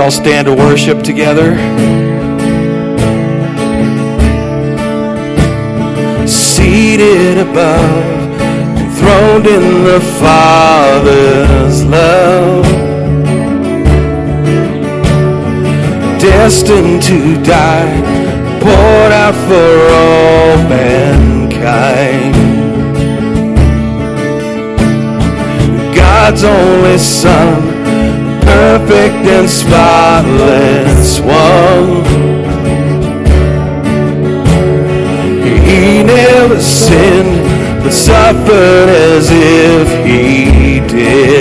All stand to worship together. Seated above, enthroned in the Father's love, destined to die, poured out for all mankind. God's only Son, perfect and spotless one. He never sinned, but suffered as if he did.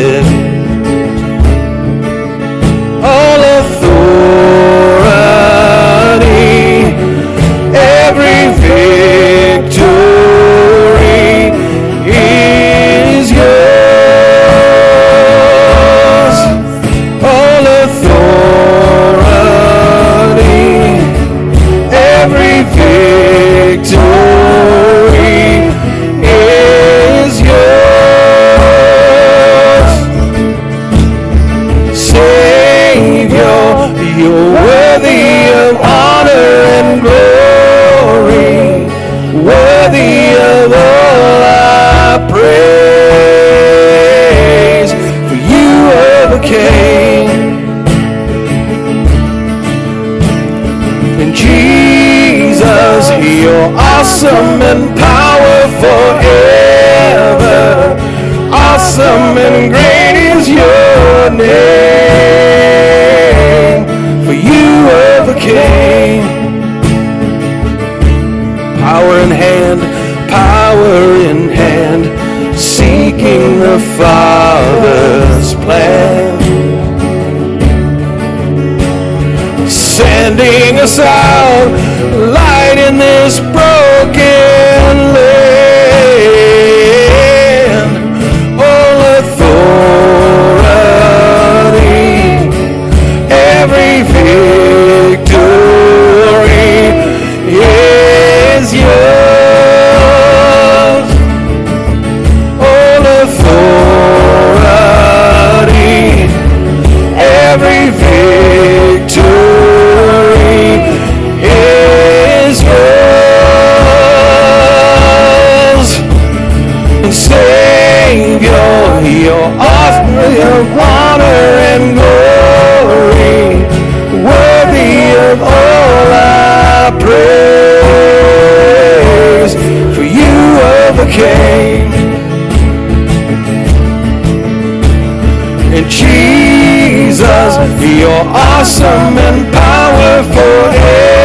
And Jesus, you're awesome and power forever.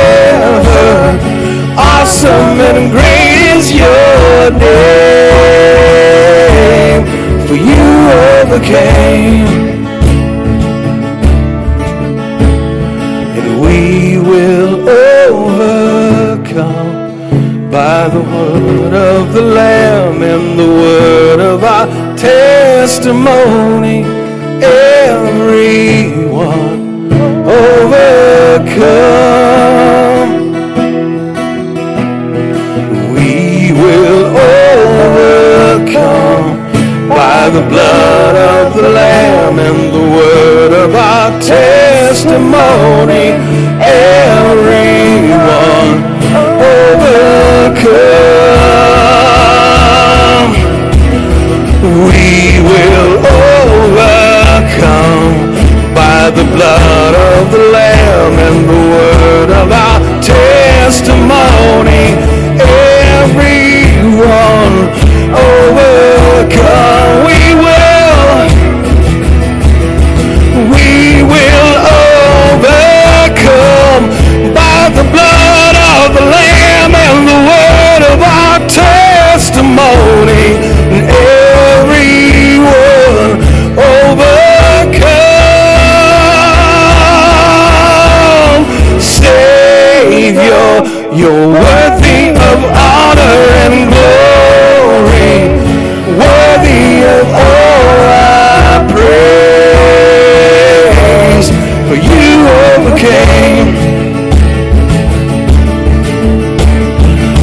Awesome and great is your name, for you overcame. By the word of the Lamb and the word of our testimony. Everyone overcome. We will overcome by the blood of the Lamb and the word of our testimony. Blood of the Lamb and the word of our testimony. Everyone overcome. We will. We will overcome by the blood of the Lamb and the word of our testimony. came.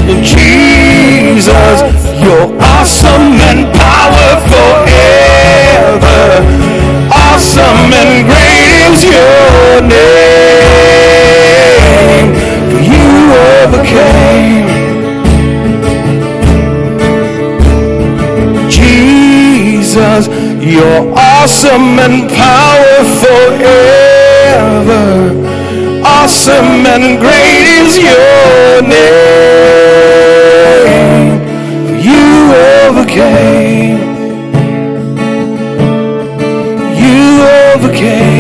And Jesus, you're awesome and powerful ever. Awesome and great is your name. For you overcame. Jesus, you're awesome and powerful ever Awesome and great is your name. You overcame. You overcame.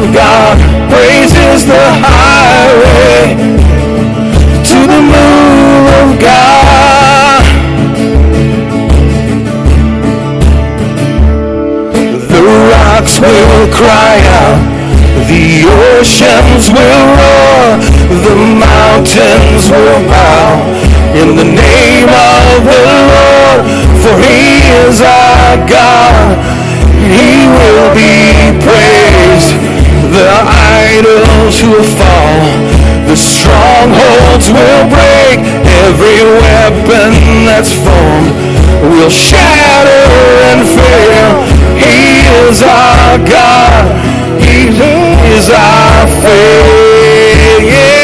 Of God. Praise is the highway to the moon of God. The rocks will cry out, the oceans will roar, the mountains will bow in the name of the Lord, for he is our God. He will be praised. The idols will fall, the strongholds will break, every weapon that's formed will shatter and fail. He is our God. He is our faith.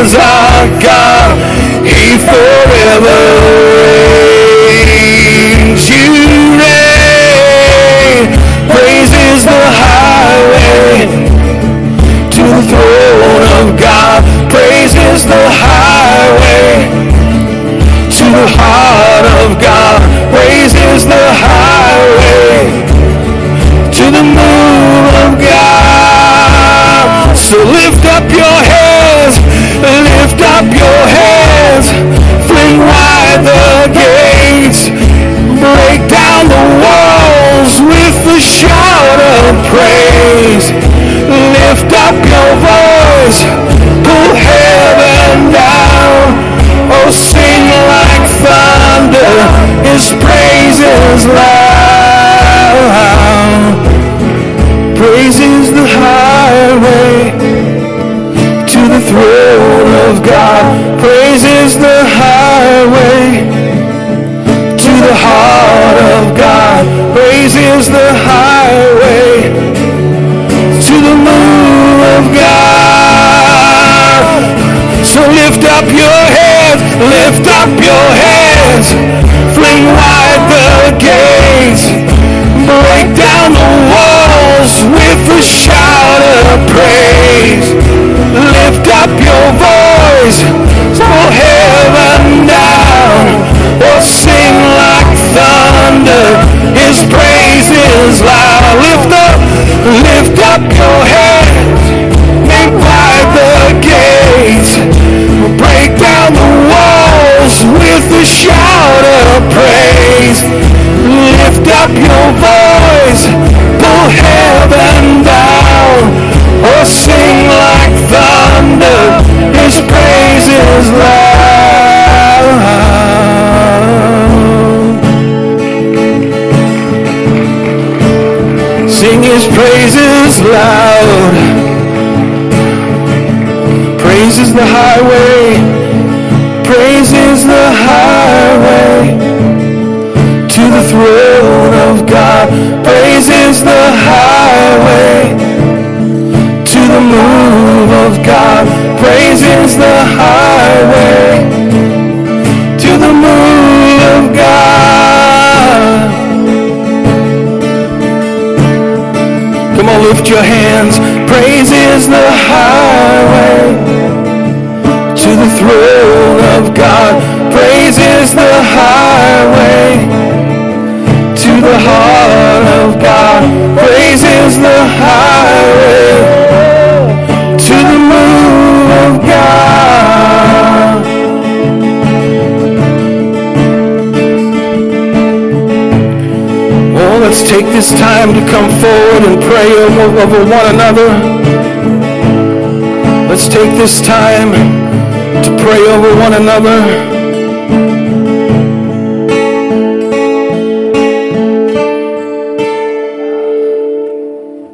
Is our God. He forever reigns. You reign. Praise is the highway to the throne of God. Praise is the highway to the heart of God. Praise is the highway to the moon of God. So lift up your hands, lift up your hands, fling wide the gates, break down the walls with the shout of praise. Lift up your voice, pull heaven down. Oh, sing like thunder, His praise is loud. Praise is the highway Praise is the highway to the heart of God. Praise is the highway to the moon of God. So lift up your heads, lift up your hands, fling wide the gates, break down the walls with a shout of praise. Lift up your voice, heaven down, or sing like thunder. His praise is loud. Lift up, lift up your over one another. Let's take this time to pray over one another.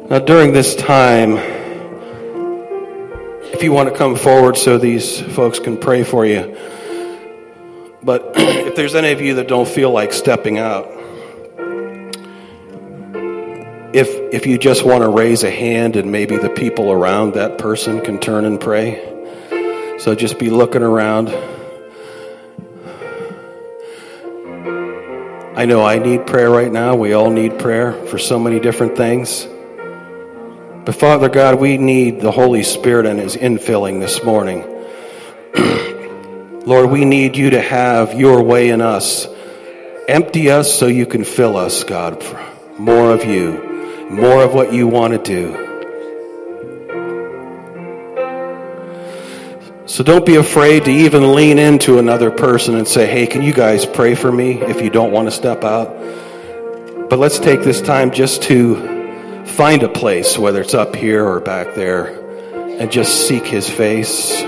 Now, during this time, if you want to come forward so these folks can pray for you. But if there's any of you that don't feel like stepping out, if, you just want to raise a hand and maybe the people around that person can turn and pray. So just be looking around. I know I need prayer right now. We all need prayer for so many different things. But Father God, we need the Holy Spirit and His infilling this morning. Lord, we need you to have your way in us. Empty us so you can fill us, God. More of you, more of what you want to do. So don't be afraid to even lean into another person and say, hey, can you guys pray for me if you don't want to step out? But let's take this time just to find a place, whether it's up here or back there, and just seek his face.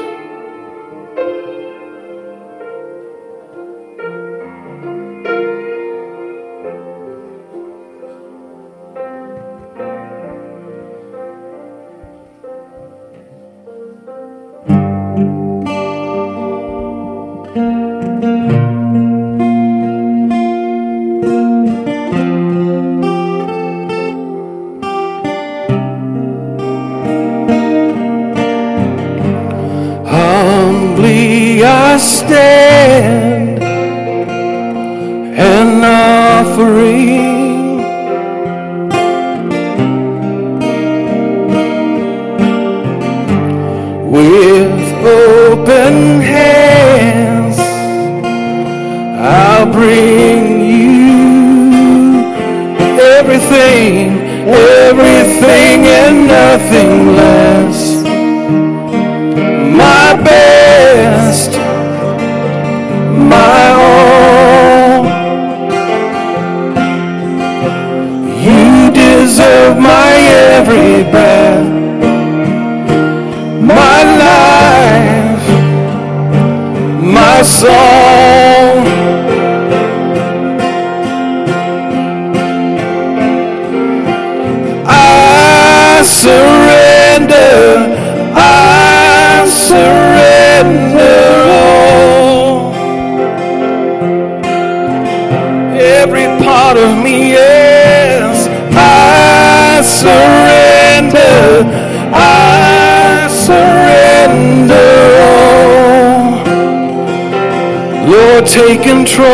Lord, take control.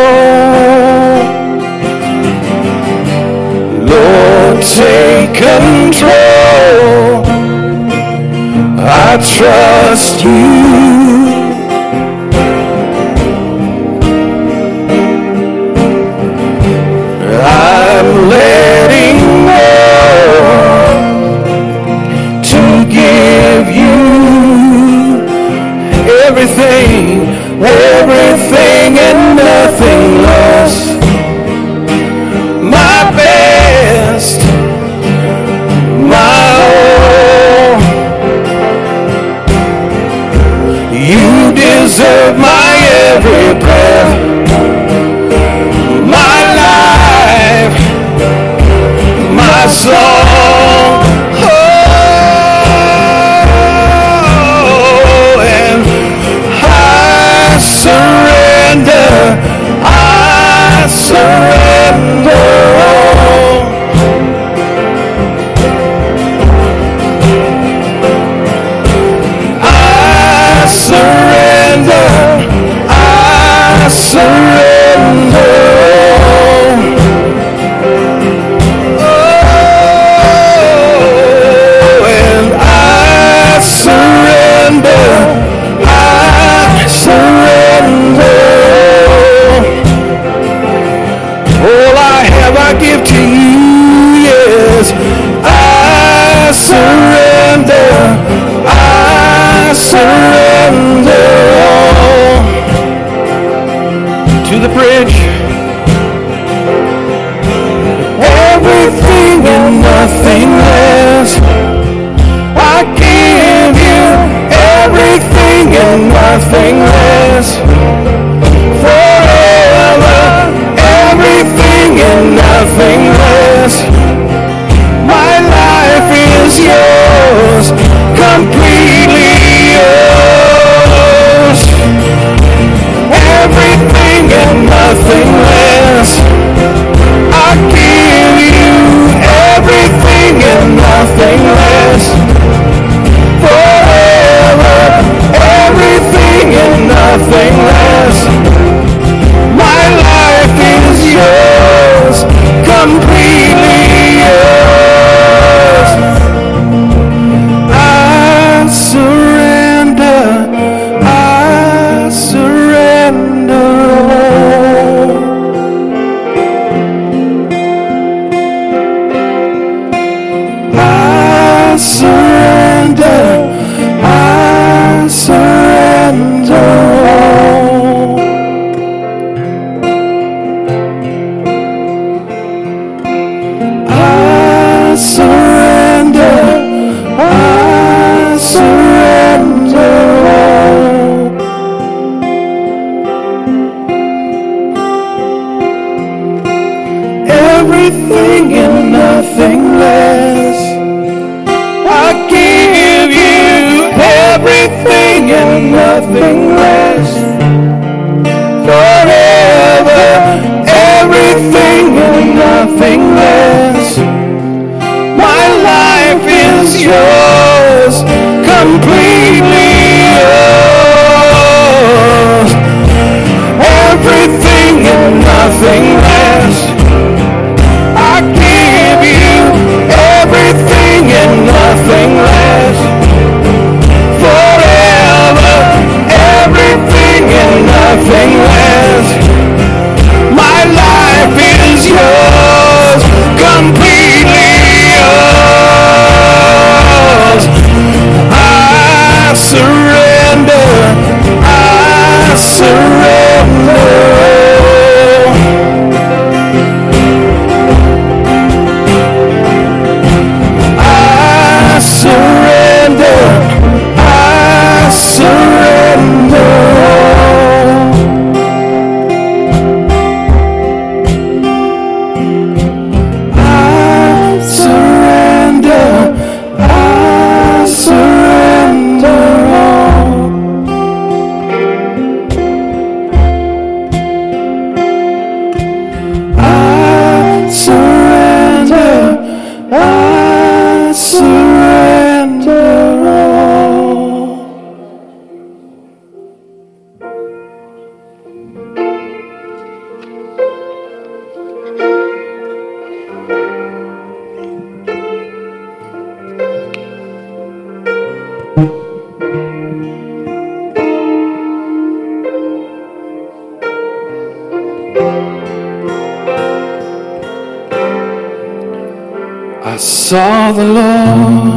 Lord, take control. I trust you. of my every prayer, my life, my soul. Oh, and I surrender, I surrender. surrender. Oh, and I surrender. I surrender. All I have, I give to you. Yes, I surrender. I surrender. the bridge. Everything and nothing less. I give you everything and nothing less. Forever, everything and nothing less. My life is yours. Complete. sing saw the Lord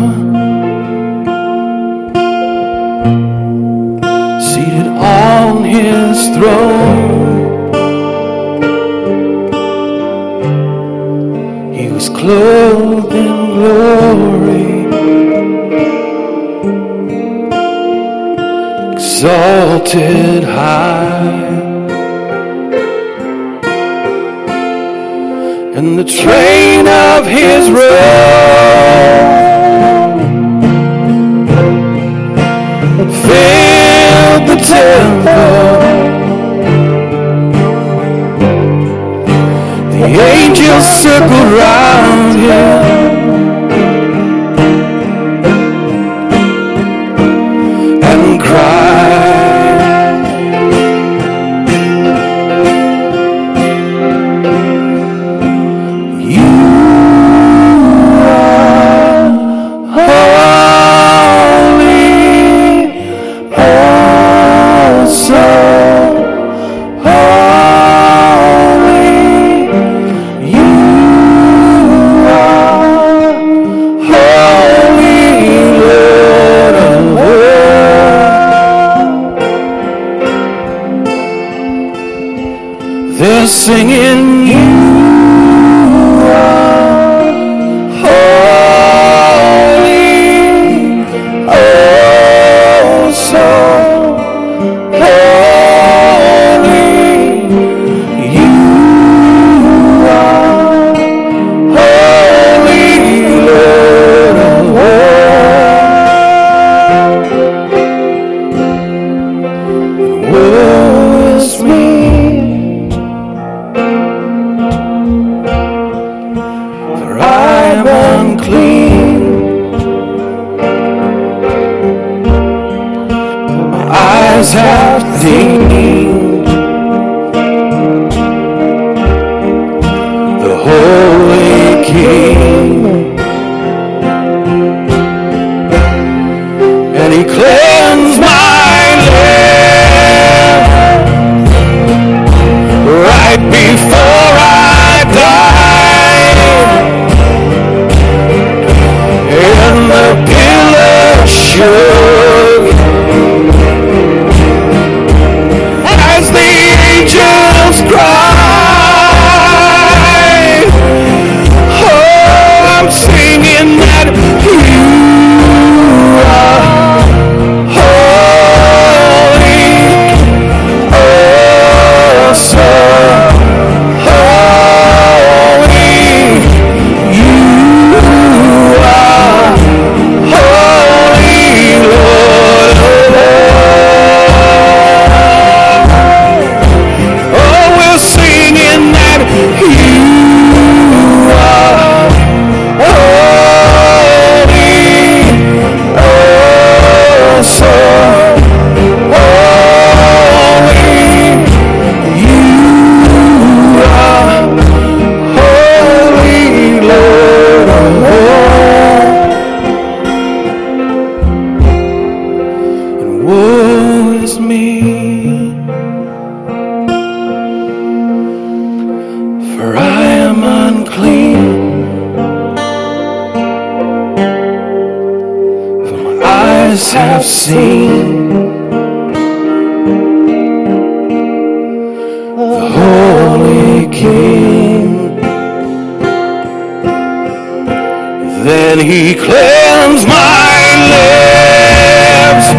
Then he cleansed my lips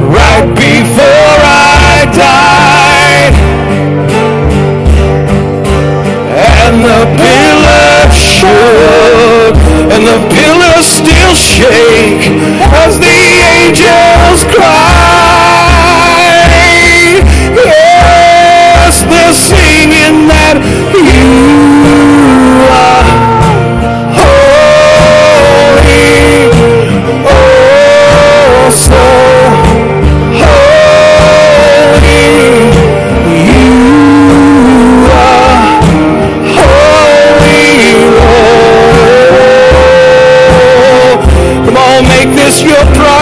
right before I die. waters still shake as the angels cry. Yes, they're singing that.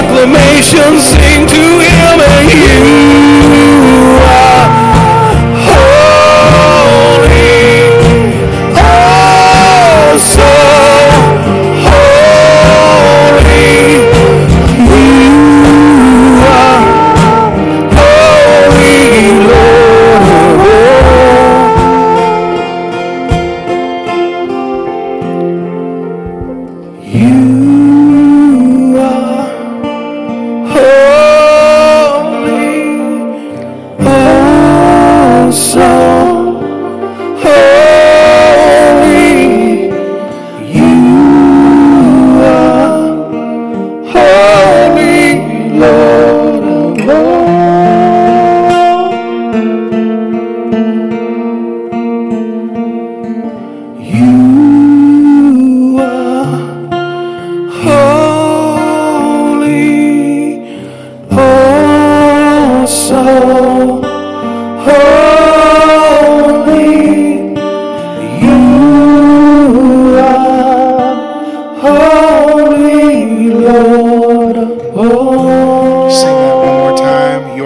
Proclamations sing to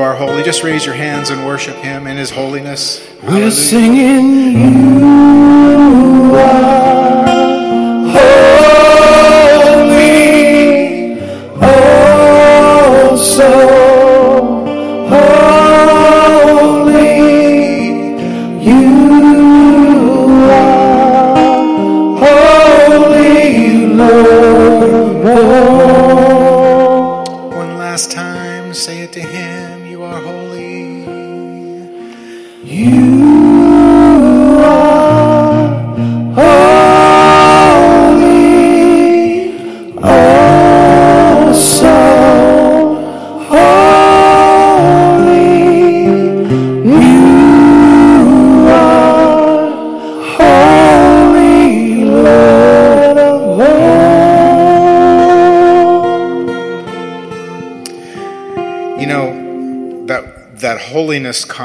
are holy. Just raise your hands and worship Him in His holiness. We're Hallelujah. singing, You are.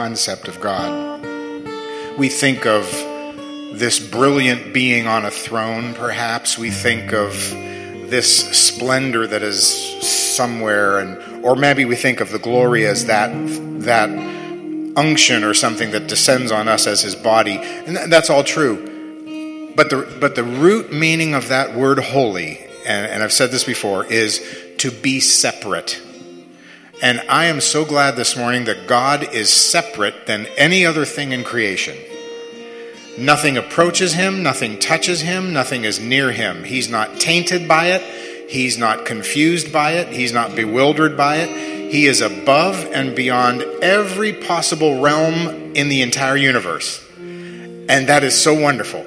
Concept of God, we think of this brilliant being on a throne, perhaps. We think of this splendor that is somewhere, and or maybe we think of the glory as that that unction or something that descends on us as His body, and that's all true. But the but the root meaning of that word holy, and, and I've said this before, is to be separate. And I am so glad this morning that God is separate than any other thing in creation. Nothing approaches him, nothing touches him, nothing is near him. He's not tainted by it, he's not confused by it, he's not bewildered by it. He is above and beyond every possible realm in the entire universe. And that is so wonderful.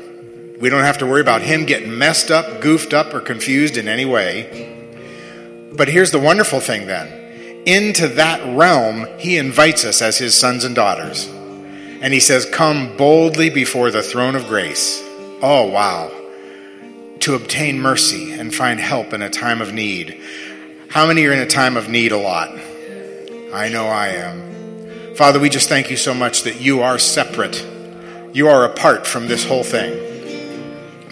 We don't have to worry about him getting messed up, goofed up, or confused in any way. But here's the wonderful thing then into that realm, he invites us as his sons and daughters. And he says, Come boldly before the throne of grace. Oh, wow. To obtain mercy and find help in a time of need. How many are in a time of need a lot? I know I am. Father, we just thank you so much that you are separate. You are apart from this whole thing.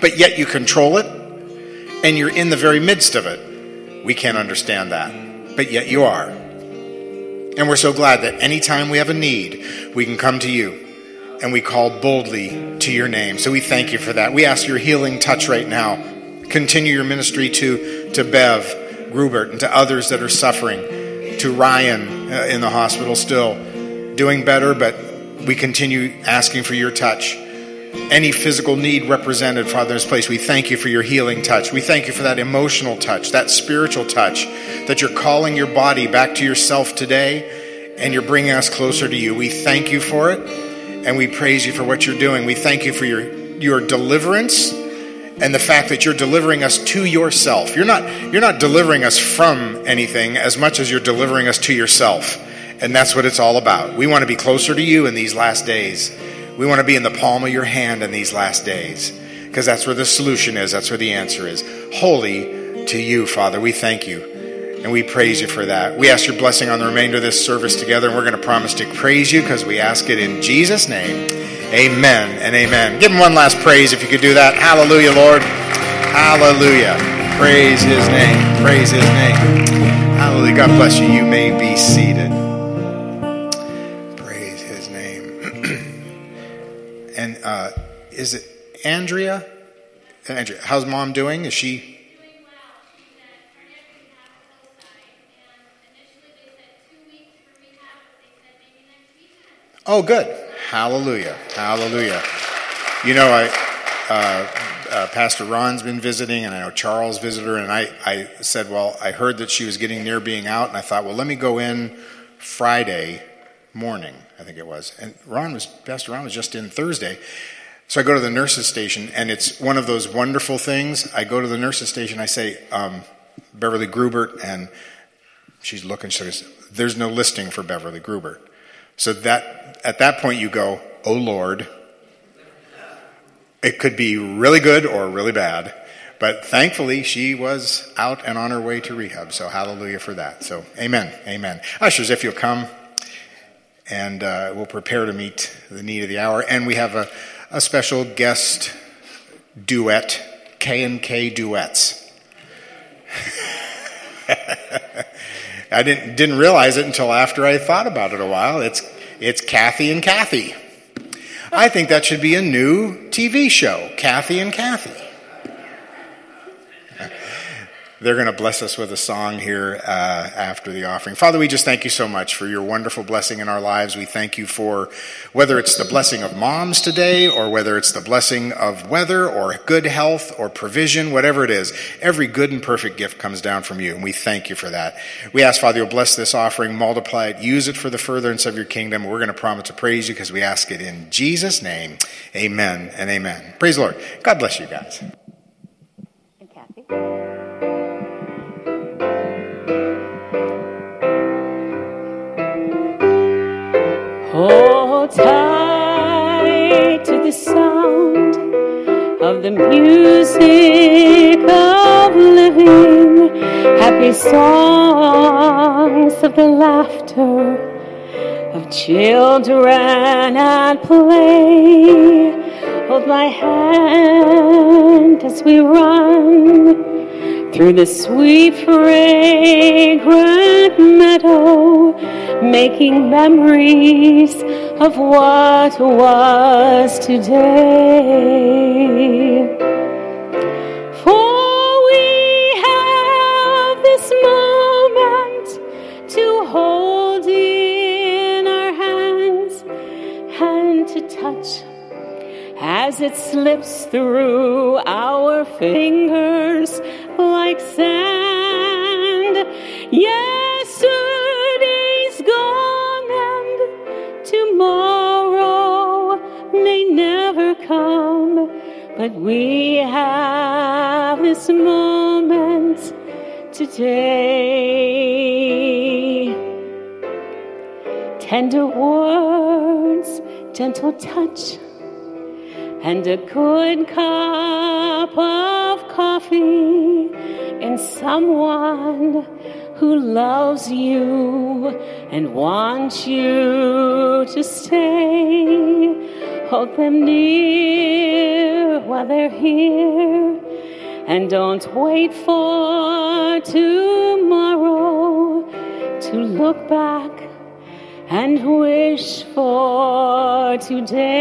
But yet you control it, and you're in the very midst of it. We can't understand that. But yet you are. And we're so glad that anytime we have a need, we can come to you and we call boldly to your name. So we thank you for that. We ask your healing touch right now. Continue your ministry to, to Bev Grubert and to others that are suffering, to Ryan uh, in the hospital still doing better, but we continue asking for your touch. Any physical need represented, Father, in this place, we thank you for your healing touch. We thank you for that emotional touch, that spiritual touch, that you're calling your body back to yourself today and you're bringing us closer to you. We thank you for it and we praise you for what you're doing. We thank you for your, your deliverance and the fact that you're delivering us to yourself. You're not, you're not delivering us from anything as much as you're delivering us to yourself. And that's what it's all about. We want to be closer to you in these last days. We want to be in the palm of your hand in these last days because that's where the solution is. That's where the answer is. Holy to you, Father. We thank you. And we praise you for that. We ask your blessing on the remainder of this service together, and we're going to promise to praise you because we ask it in Jesus' name. Amen and amen. Give him one last praise if you could do that. Hallelujah, Lord. Hallelujah. Praise his name. Praise his name. Hallelujah. God bless you. You may be seated. Is it Andrea? Andrea, how's mom doing? Is she Oh, good. Hallelujah. Hallelujah. You know, I, uh, uh, Pastor Ron's been visiting, and I know Charles visited her, and I, I said, Well, I heard that she was getting near being out, and I thought, Well, let me go in Friday morning, I think it was. And Ron was, Pastor Ron was just in Thursday. So I go to the nurse's station, and it's one of those wonderful things. I go to the nurse's station, I say, um, Beverly Grubert, and she's looking, she says, There's no listing for Beverly Grubert. So that at that point you go, "Oh Lord." It could be really good or really bad, but thankfully she was out and on her way to rehab. So hallelujah for that. So amen, amen. Ushers, if you'll come, and uh, we'll prepare to meet the need of the hour. And we have a, a special guest duet, K and K duets. I didn't didn't realize it until after I thought about it a while. It's it's Kathy and Kathy. I think that should be a new TV show, Kathy and Kathy. They're going to bless us with a song here uh, after the offering. Father, we just thank you so much for your wonderful blessing in our lives. We thank you for whether it's the blessing of moms today or whether it's the blessing of weather or good health or provision, whatever it is. Every good and perfect gift comes down from you, and we thank you for that. We ask, Father, you'll bless this offering, multiply it, use it for the furtherance of your kingdom. We're going to promise to praise you because we ask it in Jesus' name. Amen and amen. Praise the Lord. God bless you guys. Hold tight to the sound of the music of living, happy songs of the laughter of children at play. Hold my hand as we run through the sweet fragrant meadow, making memories of what was today. For we have this moment to hold in our hands and to touch as it slips through our fingers like sand. Yesterday's gone and tomorrow may never come, but we have this moment today. Tender words, gentle touch and a good cup of coffee and someone who loves you and wants you to stay. Hold them near while they're here and don't wait for tomorrow to look back and wish for today.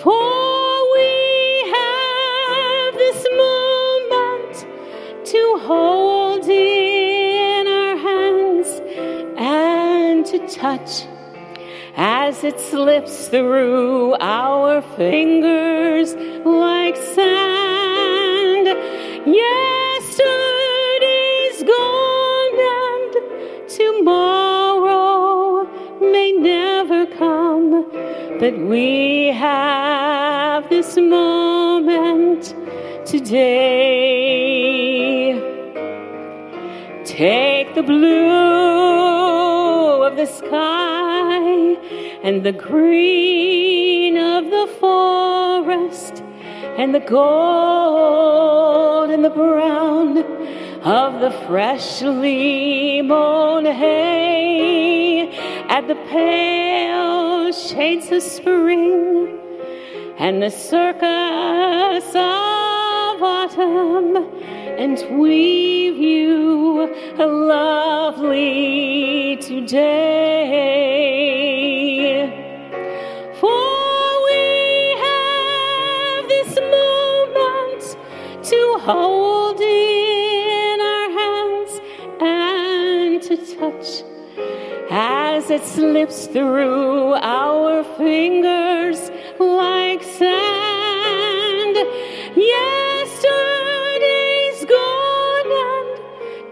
For we have this moment to hold in our hands and to touch as it slips through our fingers like sand. Yesterday's gone tomorrow may never come, but we have this moment today. Take the blue of the sky and the green of the forest and the gold and the brown of the freshly mown hay at the pale shades of spring and the circus of autumn and weave you a lovely today. For we have this moment to hold in touch as it slips through our fingers like sand. Yesterday's gone and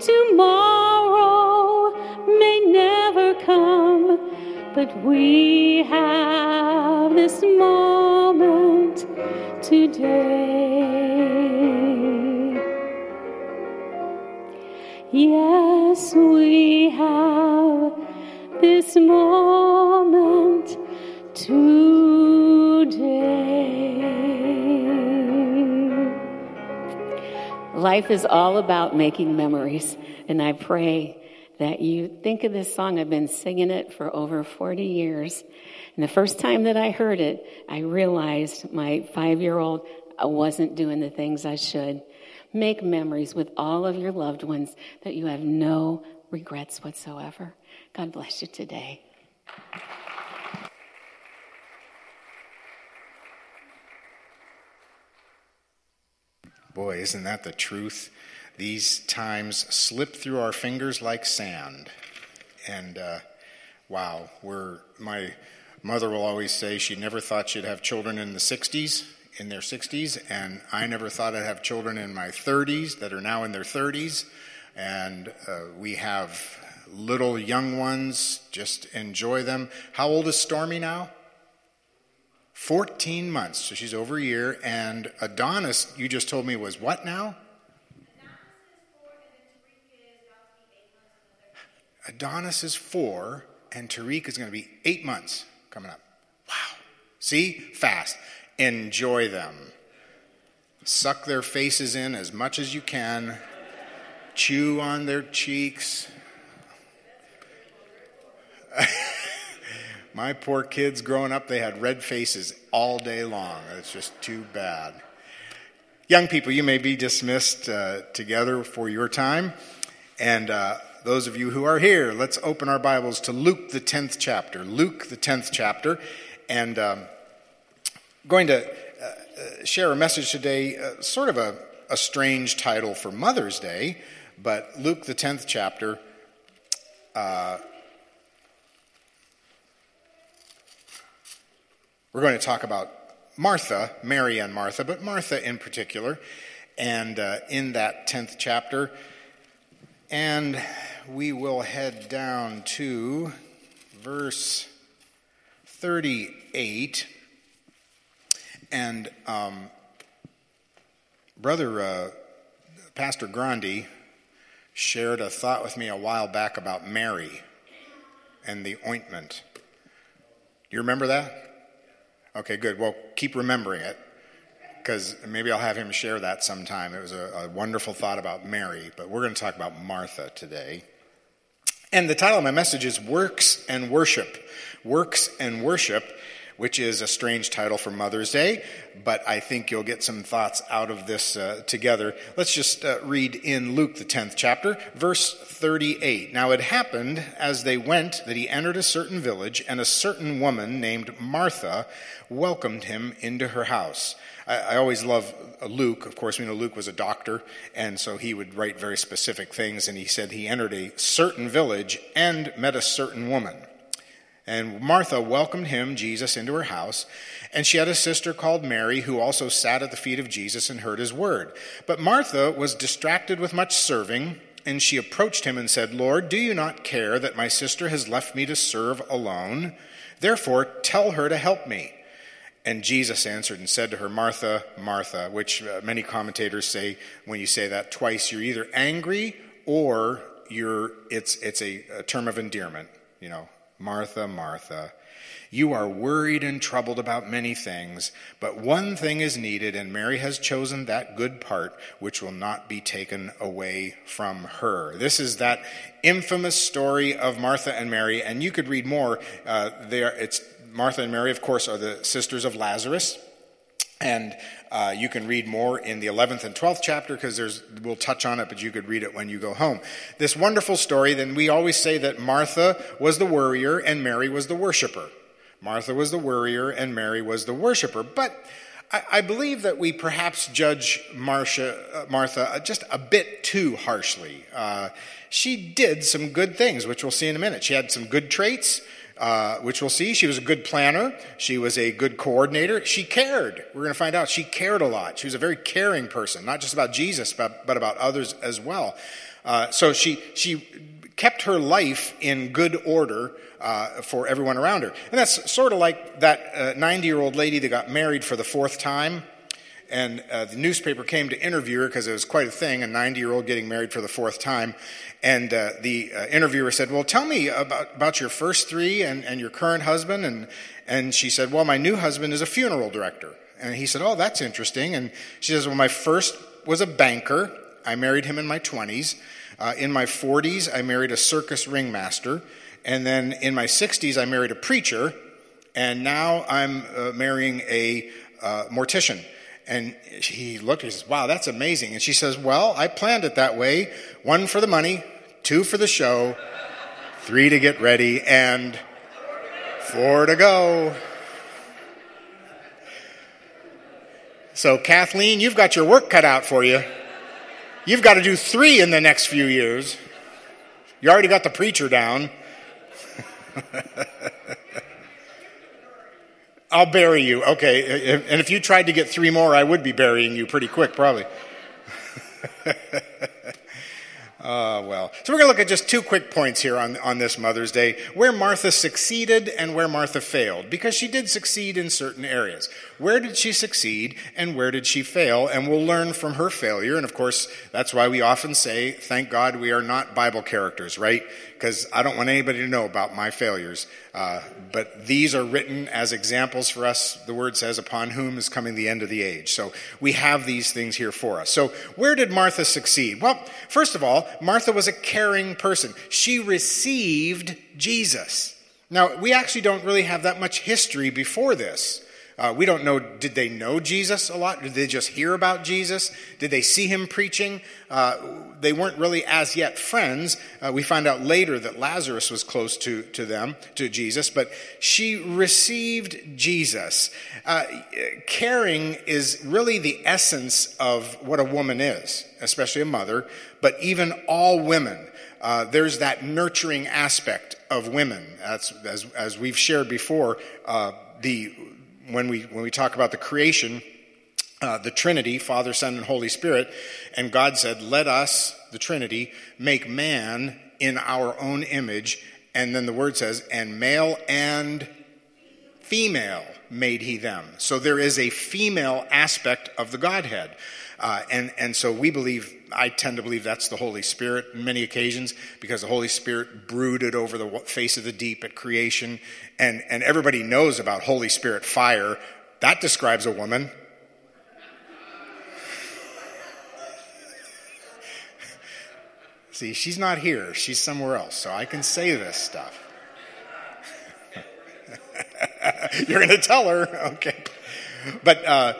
tomorrow may never come, but we have this moment today. Yes, we have this moment today. Life is all about making memories, and I pray that you think of this song. I've been singing it for over 40 years. And the first time that I heard it, I realized my five year old uh, wasn't doing the things I should. Make memories with all of your loved ones that you have no regrets whatsoever. God bless you today. Boy, isn't that the truth? These times slip through our fingers like sand. And uh, wow, we're, my mother will always say she never thought she'd have children in the 60s, in their 60s, and I never thought I'd have children in my 30s that are now in their 30s. And uh, we have little young ones, just enjoy them. How old is Stormy now? 14 months, so she's over a year. And Adonis, you just told me, was what now? Adonis is four, and Tariq is going to be eight months coming up. Wow. See? Fast. Enjoy them. Suck their faces in as much as you can. Chew on their cheeks. My poor kids growing up, they had red faces all day long. It's just too bad. Young people, you may be dismissed uh, together for your time. And uh, those of you who are here, let's open our Bibles to Luke, the 10th chapter. Luke, the 10th chapter. And um, going to uh, uh, share a message today, uh, sort of a, a strange title for Mother's Day, but Luke, the 10th chapter. Uh, we're going to talk about Martha, Mary and Martha, but Martha in particular, and uh, in that 10th chapter. And we will head down to verse 38. And um, Brother uh, Pastor Grandi shared a thought with me a while back about Mary and the ointment. You remember that? Okay, good. Well, keep remembering it because maybe I'll have him share that sometime. It was a, a wonderful thought about Mary, but we're going to talk about Martha today. And the title of my message is Works and Worship. Works and Worship, which is a strange title for Mother's Day, but I think you'll get some thoughts out of this uh, together. Let's just uh, read in Luke, the 10th chapter, verse 38. Now it happened as they went that he entered a certain village, and a certain woman named Martha welcomed him into her house. I, always love Luke. Of course, we know Luke was a doctor, and so he would write very specific things. And he said he entered a certain village and met a certain woman. And Martha welcomed him, Jesus, into her house. And she had a sister called Mary, who also sat at the feet of Jesus and heard his word. But Martha was distracted with much serving, and she approached him and said, Lord, do you not care that my sister has left me to serve alone? Therefore, tell her to help me. And Jesus answered and said to her, Martha, Martha, which uh, many commentators say when you say that twice, you're either angry or you're, it's, it's a, a term of endearment. You know, Martha, Martha. You are worried and troubled about many things, but one thing is needed, and Mary has chosen that good part which will not be taken away from her. This is that infamous story of Martha and Mary, and you could read more. Uh, there, it's Martha and Mary, of course, are the sisters of Lazarus. And uh, you can read more in the 11th and 12th chapter because we'll touch on it, but you could read it when you go home. This wonderful story. Then we always say that Martha was the worrier and Mary was the worshiper. Martha was the worrier and Mary was the worshiper. But I, I believe that we perhaps judge Marcia, uh, Martha just a bit too harshly. Uh, she did some good things, which we'll see in a minute. She had some good traits. Uh, which we'll see. She was a good planner. She was a good coordinator. She cared. We're going to find out she cared a lot. She was a very caring person, not just about Jesus, but, but about others as well. Uh, so she, she kept her life in good order uh, for everyone around her. And that's sort of like that 90 uh, year old lady that got married for the fourth time and uh, the newspaper came to interview her because it was quite a thing a 90 year old getting married for the fourth time. And uh, the uh, interviewer said well tell me about, about your first three and, and your current husband. And, and she said well my new husband is a funeral director. And he said oh that's interesting. And she says well my first was a banker. I married him in my 20s uh, in my 40s i married a circus ringmaster. And then in my 60s i married a preacher. And now i'm uh, marrying a uh, mortician and he looked, he says, Wow, that's amazing. And she says, Well, I planned it that way one for the money, two for the show, three to get ready, and four to go. So, Kathleen, you've got your work cut out for you. You've got to do three in the next few years. You already got the preacher down. I'll bury you. Okay. And if you tried to get three more, I would be burying you pretty quick, probably. Uh, well, so we're going to look at just two quick points here on, on this Mother's Day where Martha succeeded and where Martha failed, because she did succeed in certain areas. Where did she succeed and where did she fail? And we'll learn from her failure. And of course, that's why we often say, thank God we are not Bible characters, right? because I don't want anybody to know about my failures. Uh, but these are written as examples for us. The word says, upon whom is coming the end of the age. So we have these things here for us. So where did Martha succeed? Well, first of all, Martha was a caring person. She received Jesus. Now, we actually don't really have that much history before this. Uh, we don't know, did they know Jesus a lot? Did they just hear about Jesus? Did they see him preaching? Uh, they weren't really as yet friends. Uh, we find out later that Lazarus was close to, to them, to Jesus, but she received Jesus. Uh, caring is really the essence of what a woman is, especially a mother, but even all women. Uh, there's that nurturing aspect of women. That's, as, as we've shared before, uh, the when we when we talk about the creation, uh, the Trinity, Father, Son, and Holy Spirit, and God said, "Let us, the Trinity, make man in our own image." And then the word says, "And male and female made he them." So there is a female aspect of the Godhead. Uh, and, and so we believe, I tend to believe that's the Holy Spirit in many occasions because the Holy Spirit brooded over the face of the deep at creation. And, and everybody knows about Holy Spirit fire. That describes a woman. See, she's not here. She's somewhere else. So I can say this stuff. You're going to tell her. Okay. But, uh,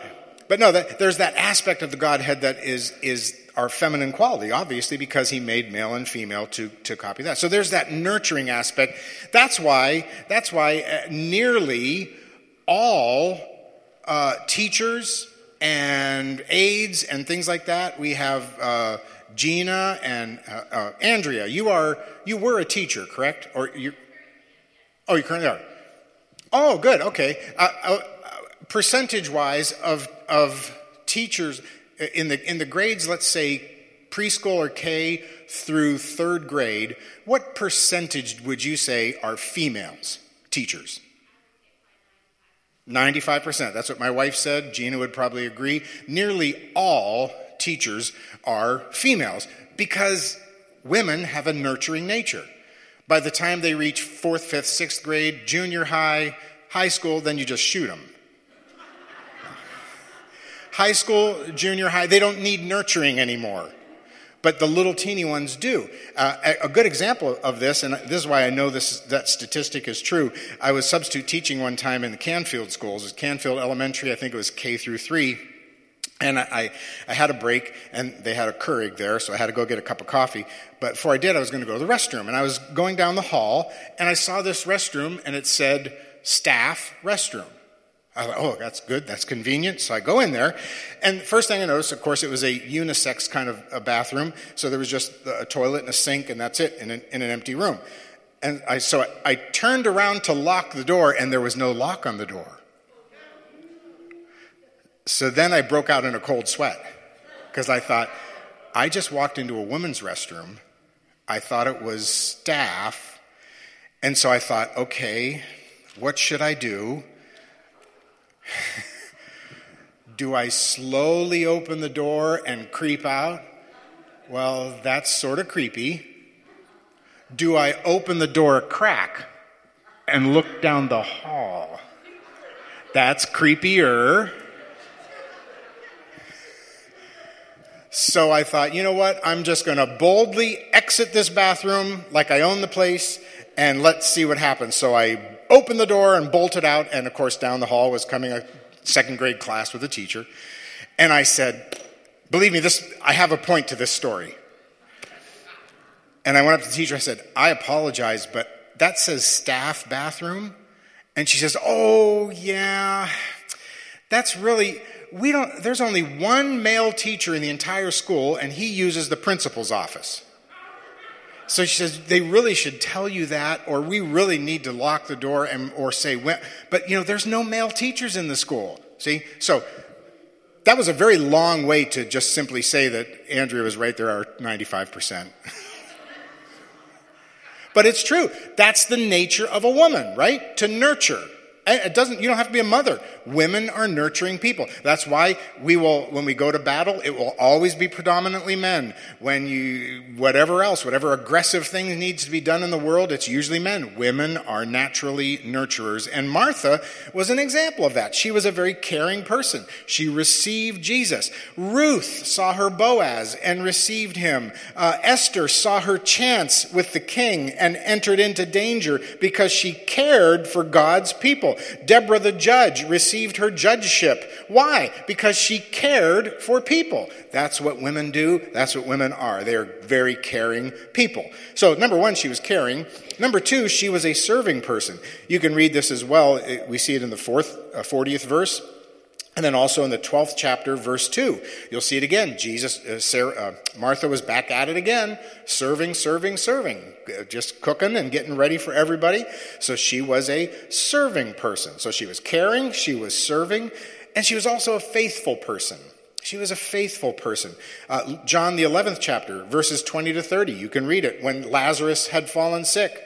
but no, that, there's that aspect of the Godhead that is, is our feminine quality, obviously, because he made male and female to, to copy that. So there's that nurturing aspect. That's why, that's why uh, nearly all uh, teachers and aides and things like that, we have uh, Gina and uh, uh, Andrea. You are, you were a teacher, correct? Or you? Oh, you currently are. Oh, good. Okay. Uh, percentage wise of, of teachers in the, in the grades, let's say preschool or K through third grade, what percentage would you say are females, teachers? 95%. That's what my wife said. Gina would probably agree. Nearly all teachers are females because women have a nurturing nature. By the time they reach fourth, fifth, sixth grade, junior high, high school, then you just shoot them high school, junior high, they don't need nurturing anymore. But the little teeny ones do. Uh, a, good example of this, and this is why I know this that statistic is true. I was substitute teaching one time in the Canfield schools, Canfield Elementary. I think it was K through three. And I, I, had a break, and they had a Keurig there, so I had to go get a cup of coffee. But before I did, I was going to go to the restroom. And I was going down the hall, and I saw this restroom, and it said staff restroom. I thought, oh, that's good, that's convenient. So I go in there, and first thing I noticed, of course, it was a unisex kind of a bathroom. So there was just a toilet and a sink, and that's it in an, in an empty room. And I, so I, I turned around to lock the door, and there was no lock on the door. So then I broke out in a cold sweat because I thought, I just walked into a woman's restroom. I thought it was staff. And so I thought, okay, what should I do? Do I slowly open the door and creep out? Well, that's sort of creepy. Do I open the door a crack and look down the hall? That's creepier. So I thought, you know what? I'm just going to boldly exit this bathroom like I own the place and let's see what happens. So I opened the door and bolted out. And of course, down the hall was coming a second grade class with a teacher. And I said, Believe me, this, I have a point to this story. And I went up to the teacher. I said, I apologize, but that says staff bathroom. And she says, Oh, yeah. That's really, we don't, there's only one male teacher in the entire school, and he uses the principal's office. So she says, they really should tell you that, or we really need to lock the door and, or say, when. but you know, there's no male teachers in the school. See? So that was a very long way to just simply say that Andrea was right, there are 95%. but it's true. That's the nature of a woman, right? To nurture. It doesn't, you don't have to be a mother. Women are nurturing people. That's why we will, when we go to battle, it will always be predominantly men. When you, whatever else, whatever aggressive thing needs to be done in the world, it's usually men. Women are naturally nurturers. And Martha was an example of that. She was a very caring person. She received Jesus. Ruth saw her Boaz and received him. Uh, Esther saw her chance with the king and entered into danger because she cared for God's people. Deborah the judge received her judgeship. Why? Because she cared for people. That's what women do. That's what women are. They are very caring people. So, number one, she was caring. Number two, she was a serving person. You can read this as well. We see it in the fourth, uh, 40th verse. And then also in the 12th chapter, verse 2, you'll see it again. Jesus, uh, Sarah, uh, Martha was back at it again, serving, serving, serving, uh, just cooking and getting ready for everybody. So she was a serving person. So she was caring, she was serving, and she was also a faithful person. She was a faithful person. Uh, John, the 11th chapter, verses 20 to 30, you can read it. When Lazarus had fallen sick,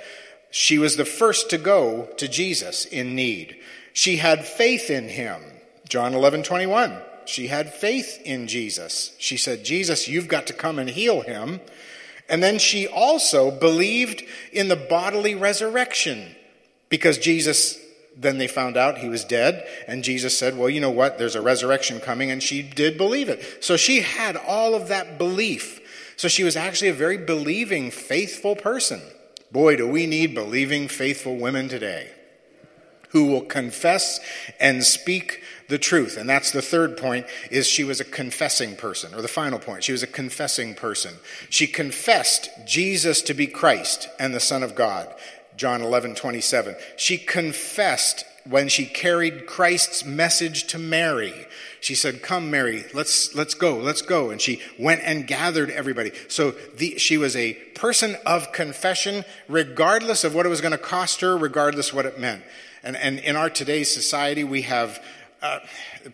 she was the first to go to Jesus in need. She had faith in him. John 11, 21. She had faith in Jesus. She said, Jesus, you've got to come and heal him. And then she also believed in the bodily resurrection because Jesus, then they found out he was dead. And Jesus said, Well, you know what? There's a resurrection coming. And she did believe it. So she had all of that belief. So she was actually a very believing, faithful person. Boy, do we need believing, faithful women today who will confess and speak the truth. And that's the third point is she was a confessing person, or the final point. She was a confessing person. She confessed Jesus to be Christ and the Son of God. John 11, 27. She confessed when she carried Christ's message to Mary. She said, Come, Mary, let's, let's go, let's go. And she went and gathered everybody. So the, she was a person of confession, regardless of what it was going to cost her, regardless what it meant. And, and in our today's society, we have uh,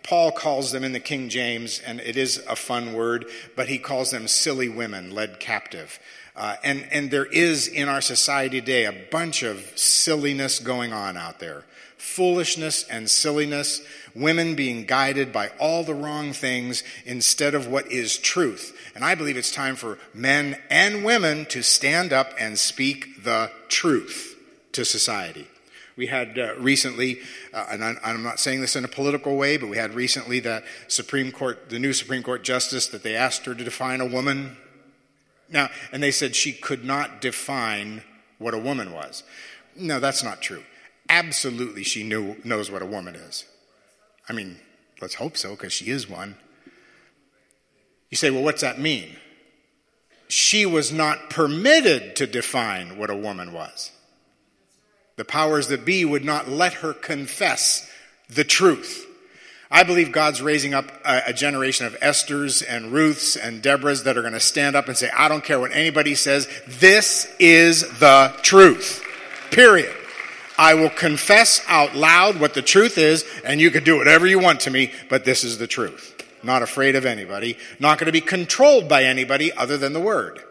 Paul calls them in the King James, and it is a fun word, but he calls them silly women led captive. Uh, and, and there is in our society today a bunch of silliness going on out there foolishness and silliness, women being guided by all the wrong things instead of what is truth. And I believe it's time for men and women to stand up and speak the truth to society. We had uh, recently, uh, and I'm not saying this in a political way, but we had recently that Supreme Court, the new Supreme Court justice, that they asked her to define a woman. Now, and they said she could not define what a woman was. No, that's not true. Absolutely, she knew, knows what a woman is. I mean, let's hope so, because she is one. You say, well, what's that mean? She was not permitted to define what a woman was. The powers that be would not let her confess the truth. I believe God's raising up a, a, generation of Esthers and Ruths and Deborahs that are going to stand up and say, I don't care what anybody says. This is the truth. Period. I will confess out loud what the truth is, and you can do whatever you want to me, but this is the truth. Not afraid of anybody, not going to be controlled by anybody other than the word.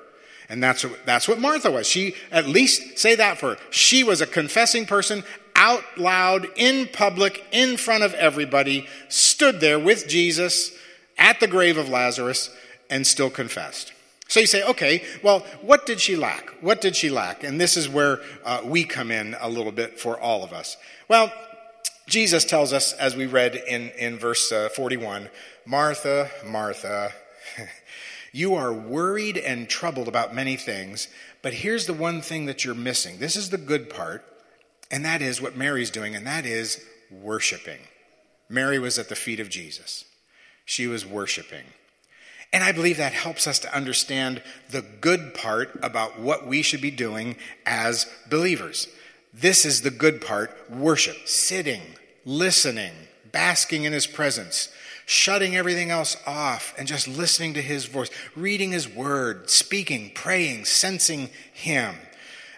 And that's what, that's what Martha was. She, at least say that for her. She was a confessing person out loud, in public, in front of everybody, stood there with Jesus at the grave of Lazarus and still confessed. So you say, okay, well, what did she lack? What did she lack? And this is where uh, we come in a little bit for all of us. Well, Jesus tells us, as we read in, in verse uh, 41, Martha, Martha, You are worried and troubled about many things, but here's the one thing that you're missing. This is the good part, and that is what Mary's doing, and that is worshiping. Mary was at the feet of Jesus, she was worshiping. And I believe that helps us to understand the good part about what we should be doing as believers. This is the good part worship, sitting, listening, basking in his presence, shutting everything else off and just listening to his voice, reading his word, speaking, praying, sensing him.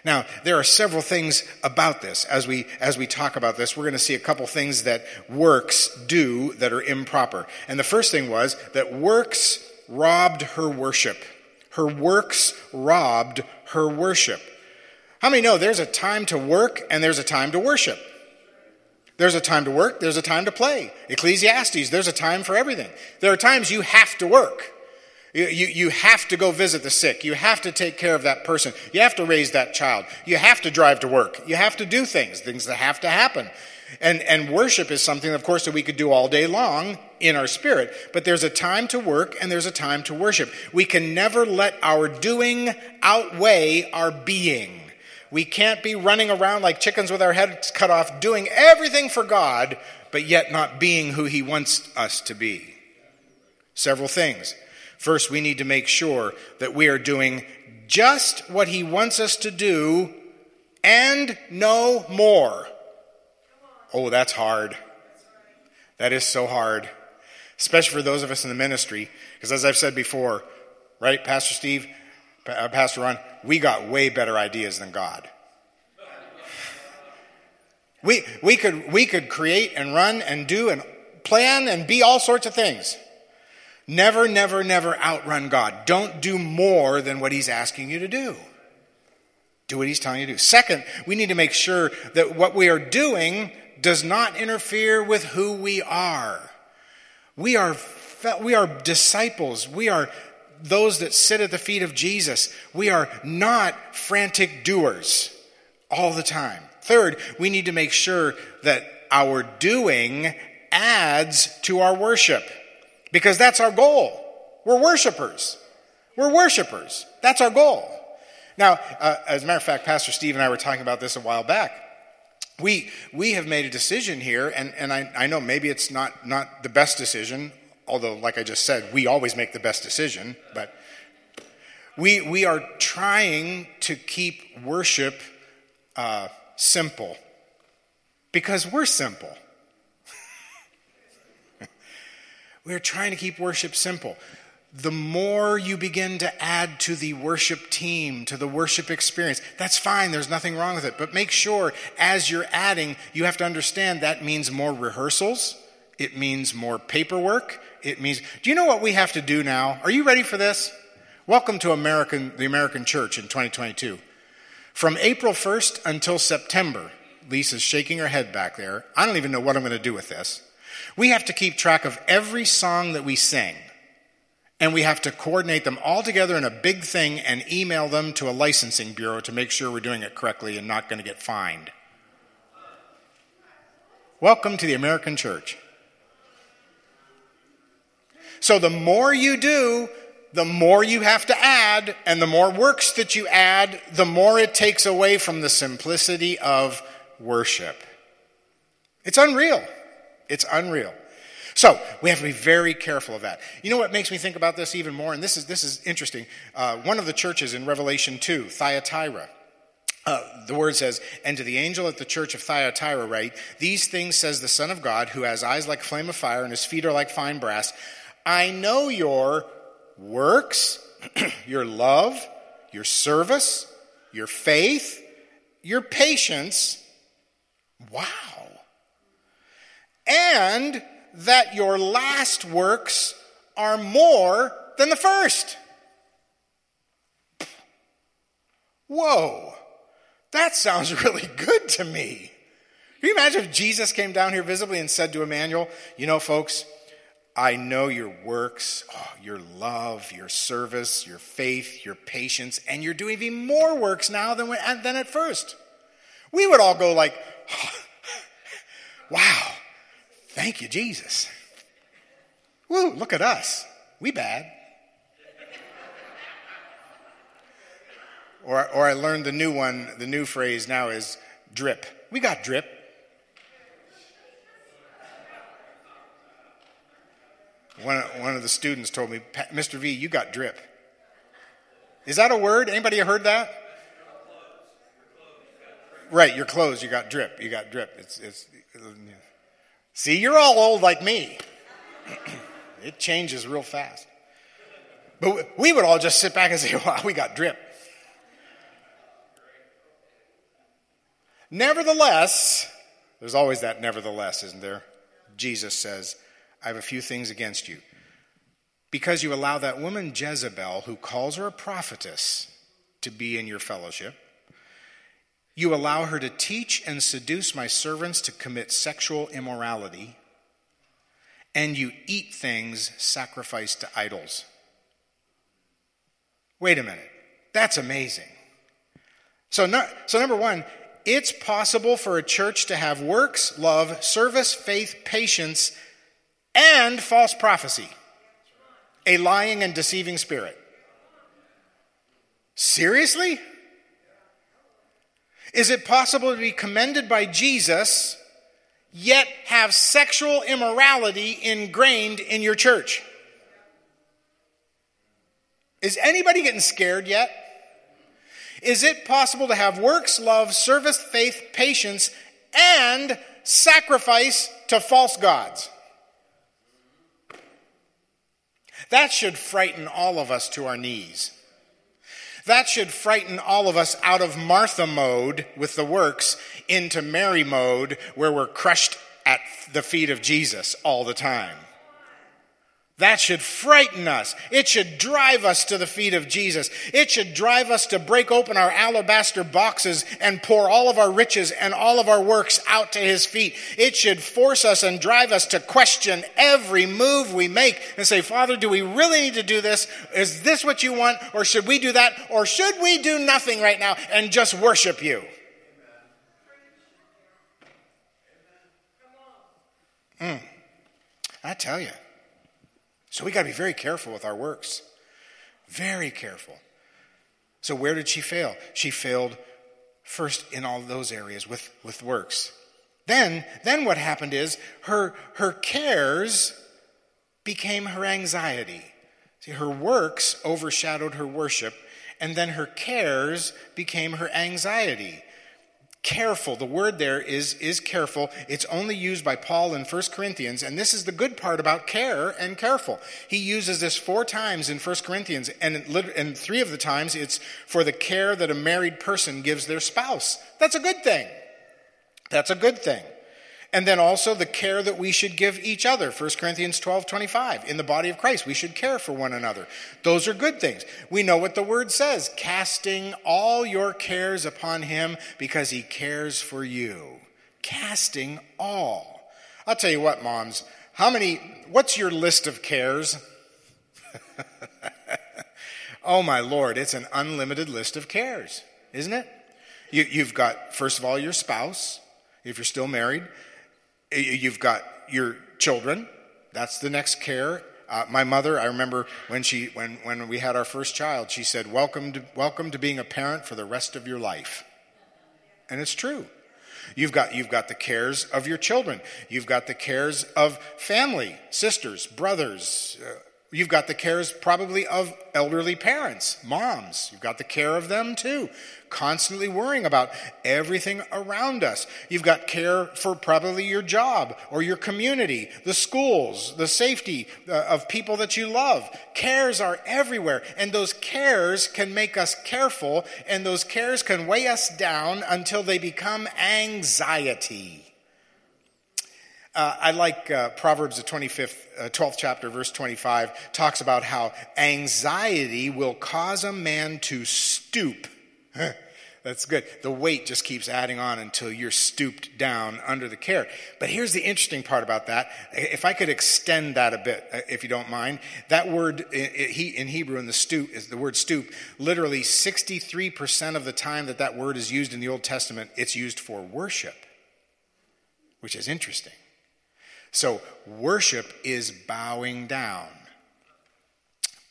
Now, there are several things about this. As we, as we talk about this, we're going to see a couple things that works do that are improper. And the first thing was that works robbed her worship. Her works robbed her worship. How many know there's a time to work and there's a time to worship? There's a time to work, there's a time to play. Ecclesiastes, there's a time for everything. There are times you have to work. You, you, you, have to go visit the sick. You have to take care of that person. You have to raise that child. You have to drive to work. You have to do things, things that have to happen. And, and worship is something, of course, that we could do all day long in our spirit. But there's a time to work and there's a time to worship. We can never let our doing outweigh our being. We can't be running around like chickens with our heads cut off, doing everything for God, but yet not being who He wants us to be. Several things. First, we need to make sure that we are doing just what He wants us to do and no more. Oh, that's hard. That is so hard, especially for those of us in the ministry. Because as I've said before, right, Pastor Steve, uh, Pastor Ron, we got way better ideas than God. We, we, could, we could create and run and do and plan and be all sorts of things. Never, never, never outrun God. Don't do more than what He's asking you to do. Do what He's telling you to do. Second, we need to make sure that what we are doing does not interfere with who we are. We are, we are disciples. We are those that sit at the feet of Jesus. We are not frantic doers all the time. Third, we need to make sure that our doing adds to our worship because that's our goal. We're worshipers. We're worshipers. That's our goal. Now, uh, as a matter of fact, Pastor Steve and I were talking about this a while back we, we have made a decision here, and, and I, I know maybe it's not, not the best decision, although, like I just said, we always make the best decision, but we, we are trying to keep worship uh, simple because we're simple. we're trying to keep worship simple the more you begin to add to the worship team, to the worship experience, that's fine. There's nothing wrong with it. But make sure as you're adding, you have to understand that means more rehearsals. It means more paperwork. It means, do you know what we have to do now? Are you ready for this? Welcome to American, the American Church in 2022. From April 1st until September, Lisa's shaking her head back there. I don't even know what I'm going to do with this. We have to keep track of every song that we sing and we have to coordinate them all together in a big thing and email them to a licensing bureau to make sure we're doing it correctly and not going to get fined. Welcome to the American church. So, the more you do, the more you have to add, and the more works that you add, the more it takes away from the simplicity of worship. It's unreal. It's unreal. So we have to be very careful of that. You know what makes me think about this even more? And this is, this is interesting. Uh, one of the churches in Revelation 2, Thyatira, uh, the word says, and to the angel at the church of Thyatira write, These things says the Son of God, who has eyes like flame of fire and his feet are like fine brass. I know your works, your love, your service, your faith, your patience. Wow. And that your last works are more than the first. Whoa, that sounds really good to me. Can you imagine if Jesus came down here visibly and said to Emmanuel, You know, folks, I know your works, oh, your love, your service, your faith, your patience, and you're doing even more works now than, than at first. We would all go like, oh, wow, Thank you, Jesus. Woo, look at us. We bad. or, or I learned the new one, the new phrase now is drip. We got drip. One, one of the students told me, Mr. V, you got drip. Is that a word? Anybody heard that? Right, your clothes, you got drip. You got drip. It's, it's, See, you're all old like me. it changes real fast. But we would all just sit back and say, wow, we got drip. Nevertheless, there's always that nevertheless, isn't there? Jesus says, I have a few things against you. Because you allow that woman Jezebel, who calls her a prophetess, to be in your fellowship, You allow her to teach and seduce my servants to commit sexual immorality, and you eat things sacrificed to idols. Wait a minute. That's amazing. So, no, so number one, it's possible for a church to have works, love, service, faith, patience, and false prophecy, a lying and deceiving spirit. Seriously? Is it possible to be commended by Jesus, yet have sexual immorality ingrained in your church? Is anybody getting scared yet? Is it possible to have works, love, service, faith, patience, and sacrifice to false gods? That should frighten all of us to our knees. That should frighten all of us out of Martha mode with the works into Mary mode where we're crushed at the feet of Jesus all the time. That should frighten us. It should drive us to the feet of Jesus. It should drive us to break open our alabaster boxes and pour all of our riches and all of our works out to his feet. It should force us and drive us to question every move we make and say, Father, do we really need to do this? Is this what you want? Or should we do that? Or should we do nothing right now and just worship you? Mm. I tell you. So we got to be very careful with our works. Very careful. So where did she fail? She failed first in all those areas with, with works. Then, then what happened is her, her cares became her anxiety. See, her works overshadowed her worship, and then her cares became her anxiety careful. The word there is, is careful. It's only used by Paul in 1 Corinthians. And this is the good part about care and careful. He uses this four times in 1 Corinthians. And, and three of the times it's for the care that a married person gives their spouse. That's a good thing. That's a good thing. And then also the care that we should give each other. 1 Corinthians 12, 25. In the body of Christ, we should care for one another. Those are good things. We know what the word says casting all your cares upon him because he cares for you. Casting all. I'll tell you what, moms. How many, what's your list of cares? oh my Lord, it's an unlimited list of cares, isn't it? You, you've got, first of all, your spouse, if you're still married. You've got your children. That's the next care. Uh, my mother, I remember when she when when we had our first child, she said, "Welcome to welcome to being a parent for the rest of your life," and it's true. You've got you've got the cares of your children. You've got the cares of family, sisters, brothers, uh, You've got the cares probably of elderly parents, moms. You've got the care of them too, constantly worrying about everything around us. You've got care for probably your job or your community, the schools, the safety uh, of people that you love. Cares are everywhere, and those cares can make us careful, and those cares can weigh us down until they become anxiety. Uh, I like uh, Proverbs, the 25th, uh, 12th chapter, verse 25, talks about how anxiety will cause a man to stoop. That's good. The weight just keeps adding on until you're stooped down under the care. But here's the interesting part about that. If I could extend that a bit, uh, if you don't mind, that word in Hebrew in the stoop is the word stoop. Literally 63% of the time that that word is used in the Old Testament, it's used for worship, which is interesting. So worship is bowing down.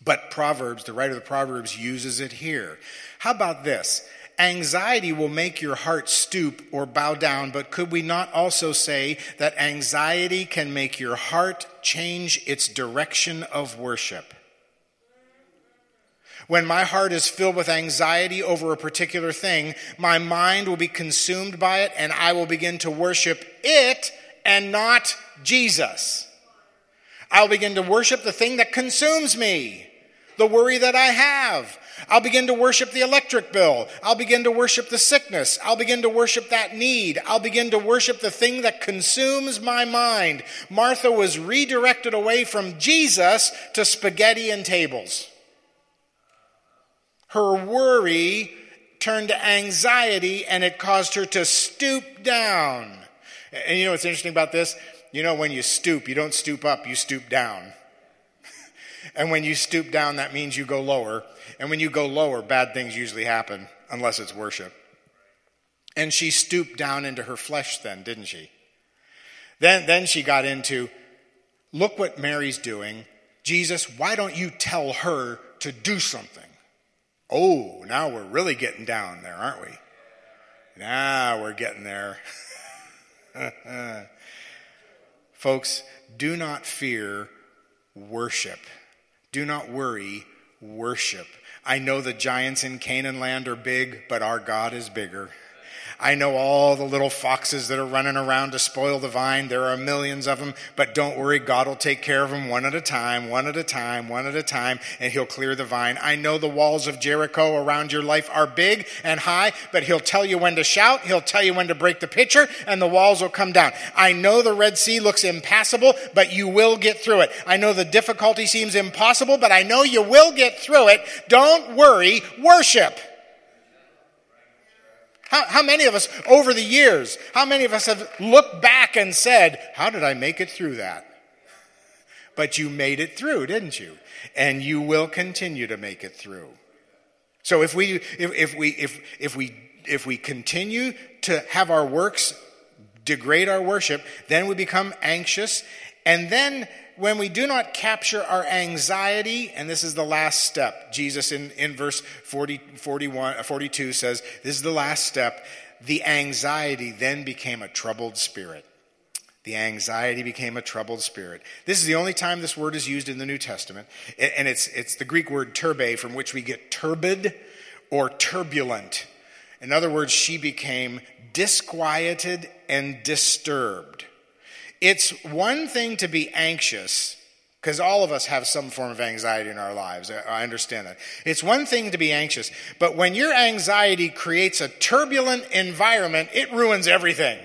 But Proverbs, the writer of the Proverbs uses it here. How about this? Anxiety will make your heart stoop or bow down, but could we not also say that anxiety can make your heart change its direction of worship? When my heart is filled with anxiety over a particular thing, my mind will be consumed by it and I will begin to worship it and not Jesus. I'll begin to worship the thing that consumes me, the worry that I have. I'll begin to worship the electric bill. I'll begin to worship the sickness. I'll begin to worship that need. I'll begin to worship the thing that consumes my mind. Martha was redirected away from Jesus to spaghetti and tables. Her worry turned to anxiety and it caused her to stoop down. And you know what's interesting about this? You know, when you stoop, you don't stoop up, you stoop down. and when you stoop down, that means you go lower. And when you go lower, bad things usually happen, unless it's worship. And she stooped down into her flesh then, didn't she? Then, then she got into, look what Mary's doing. Jesus, why don't you tell her to do something? Oh, now we're really getting down there, aren't we? Now we're getting there. Folks, do not fear worship. Do not worry, worship. I know the giants in Canaan land are big, but our God is bigger. I know all the little foxes that are running around to spoil the vine. There are millions of them, but don't worry. God will take care of them one at a time, one at a time, one at a time, and He'll clear the vine. I know the walls of Jericho around your life are big and high, but He'll tell you when to shout. He'll tell you when to break the pitcher, and the walls will come down. I know the Red Sea looks impassable, but you will get through it. I know the difficulty seems impossible, but I know you will get through it. Don't worry. Worship. How, how, many of us over the years, how many of us have looked back and said, How did I make it through that? But you made it through, didn't you? And you will continue to make it through. So if we, if, if we, if, if we, if we continue to have our works degrade our worship, then we become anxious. And then when we do not capture our anxiety, and this is the last step, Jesus in, in verse 40, 41, uh, 42 says, This is the last step. The anxiety then became a troubled spirit. The anxiety became a troubled spirit. This is the only time this word is used in the New Testament. And it's, it's the Greek word turbe, from which we get turbid or turbulent. In other words, she became disquieted and disturbed. It's one thing to be anxious, because all of us have some form of anxiety in our lives. I understand that. It's one thing to be anxious, but when your anxiety creates a turbulent environment, it ruins everything.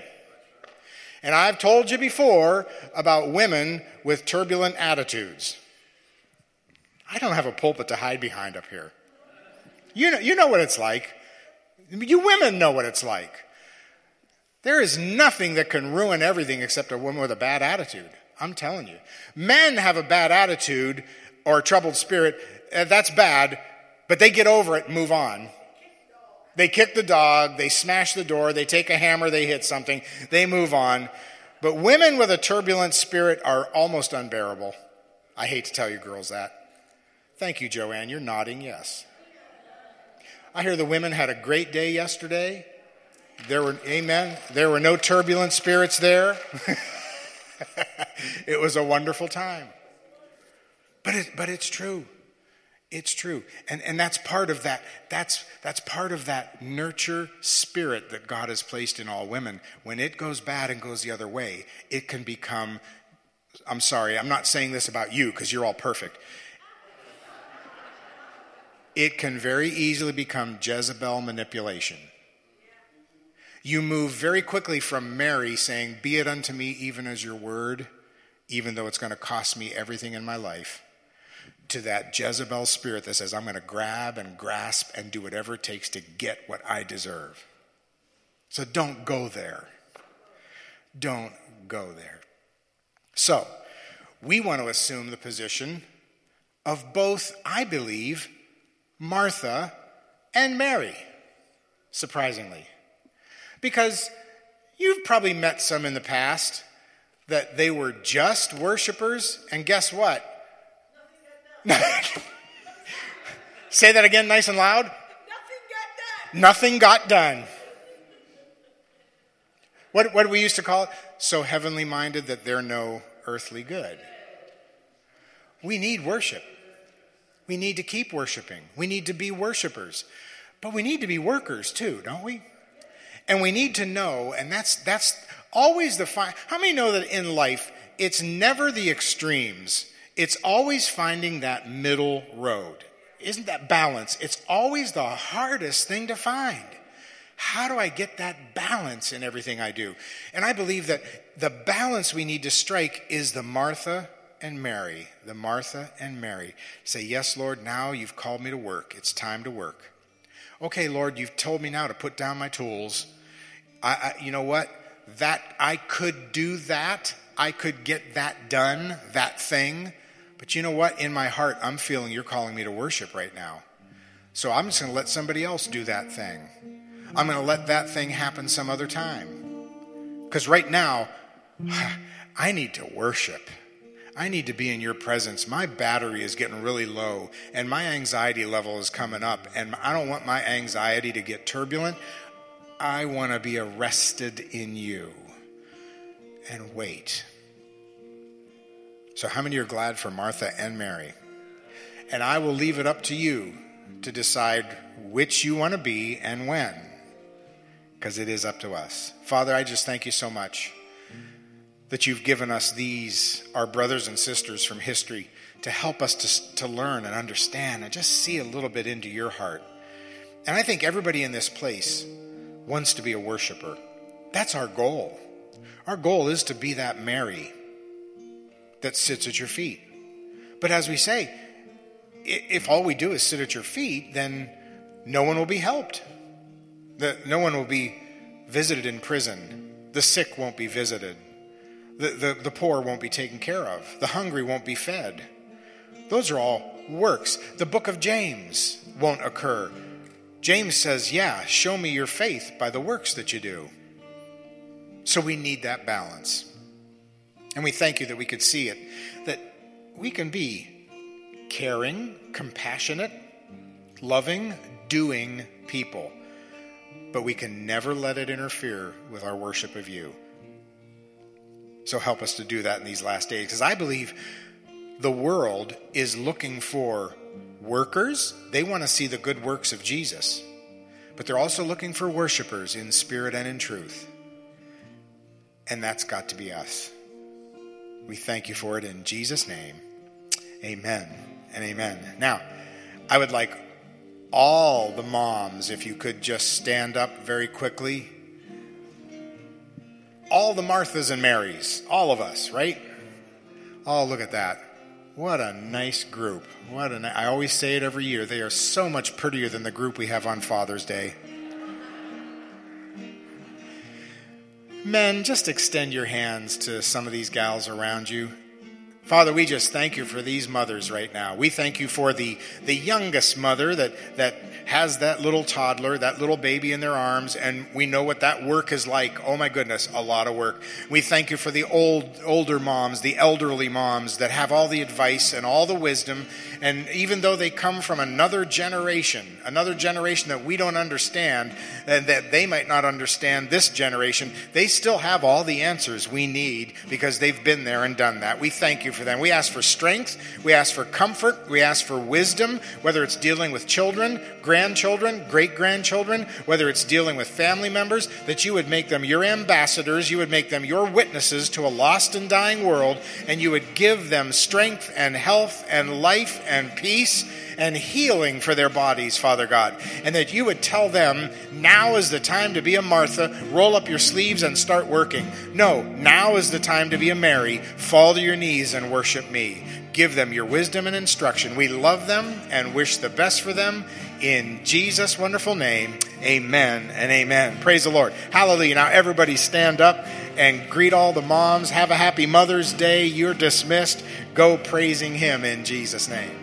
And I've told you before about women with turbulent attitudes. I don't have a pulpit to hide behind up here. You know, you know what it's like. You women know what it's like. There is nothing that can ruin everything except a woman with a bad attitude. I'm telling you. Men have a bad attitude or a troubled spirit. Uh, that's bad, but they get over it and move on. They kick the dog, they smash the door, they take a hammer, they hit something, they move on. But women with a turbulent spirit are almost unbearable. I hate to tell you girls that. Thank you, Joanne. You're nodding yes. I hear the women had a great day yesterday. There were, amen, there were no turbulent spirits there. it was a wonderful time. But, it, but it's true. It's true. And, and that's part of that. That's, that's part of that nurture spirit that God has placed in all women. When it goes bad and goes the other way, it can become, I'm sorry, I'm not saying this about you because you're all perfect. It can very easily become Jezebel manipulation you move very quickly from Mary saying, Be it unto me even as your word, even though it's going to cost me everything in my life, to that Jezebel spirit that says, I'm going to grab and grasp and do whatever it takes to get what I deserve. So don't go there. Don't go there. So, we want to assume the position of both, I believe, Martha and Mary, surprisingly. Because you've probably met some in the past that they were just worshipers, and guess what? Say that again, nice and loud. Nothing got done. Nothing got done. What, what we used to call it? So heavenly minded that they're no earthly good. We need worship. We need to keep worshiping. We need to be worshipers. But we need to be workers too, don't we? And we need to know, and that's, that's always the fine. How many know that in life, it's never the extremes, it's always finding that middle road. Isn't that balance? It's always the hardest thing to find. How do I get that balance in everything I do? And I believe that the balance we need to strike is the Martha and Mary. The Martha and Mary. Say, Yes, Lord, now you've called me to work. It's time to work. Okay, Lord, you've told me now to put down my tools. I, I, you know what? That I could do that. I could get that done, that thing. But you know what? In my heart, I'm feeling you're calling me to worship right now. So I'm just going to let somebody else do that thing. I'm going to let that thing happen some other time. Because right now, I need to worship. I need to be in your presence. My battery is getting really low and my anxiety level is coming up. And I don't want my anxiety to get turbulent. I want to be arrested in you and wait. So, how many are glad for Martha and Mary? And I will leave it up to you to decide which you want to be and when, because it is up to us. Father, I just thank you so much that you've given us these, our brothers and sisters from history, to help us to, to learn and understand and just see a little bit into your heart. And I think everybody in this place wants to be a worshiper. That's our goal. Our goal is to be that Mary that sits at your feet. But as we say, if all we do is sit at your feet, then no one will be helped. No one will be visited in prison. The sick won't be visited. The, the, the poor won't be taken care of. The hungry won't be fed. Those are all works. The book of James won't occur. James says, Yeah, show me your faith by the works that you do. So we need that balance. And we thank you that we could see it, that we can be caring, compassionate, loving, doing people, but we can never let it interfere with our worship of you. So help us to do that in these last days. Because I believe the world is looking for workers. They want to see the good works of Jesus. But they're also looking for worshipers in spirit and in truth. And that's got to be us. We thank you for it in Jesus' name. Amen and amen. Now, I would like all the moms, if you could just stand up very quickly all the Marthas and Marys, all of us, right? Oh, look at that. What a nice group. What a I always say it every year. They are so much prettier than the group we have on Father's Day. Men, just extend your hands to some of these gals around you. Father, we just thank you for these mothers right now. We thank you for the, the youngest mother that, that has that little toddler, that little baby in their arms, and we know what that work is like. Oh my goodness, a lot of work. We thank you for the old, older moms, the elderly moms that have all the advice and all the wisdom. And even though they come from another generation, another generation that we don't understand, and that they might not understand this generation, they still have all the answers we need because they've been there and done that. We thank you for them. We ask for strength. We ask for comfort. We ask for wisdom, whether it's dealing with children, grandchildren, great grandchildren, whether it's dealing with family members, that you would make them your ambassadors, you would make them your witnesses to a lost and dying world, and you would give them strength and health and life and peace and healing for their bodies, Father God. And that you would tell them, now is the time to be a Martha, roll up your sleeves and start working. No, now is the time to be a Mary, fall to your knees and worship me. Give them your wisdom and instruction. We love them and wish the best for them. In Jesus' wonderful name, amen and amen. Praise the Lord. Hallelujah. Now, everybody stand up and greet all the moms. Have a happy Mother's Day. You're dismissed. Go praising Him in Jesus' name.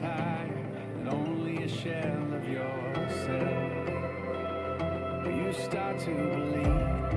And only a shell of yourself? You start to believe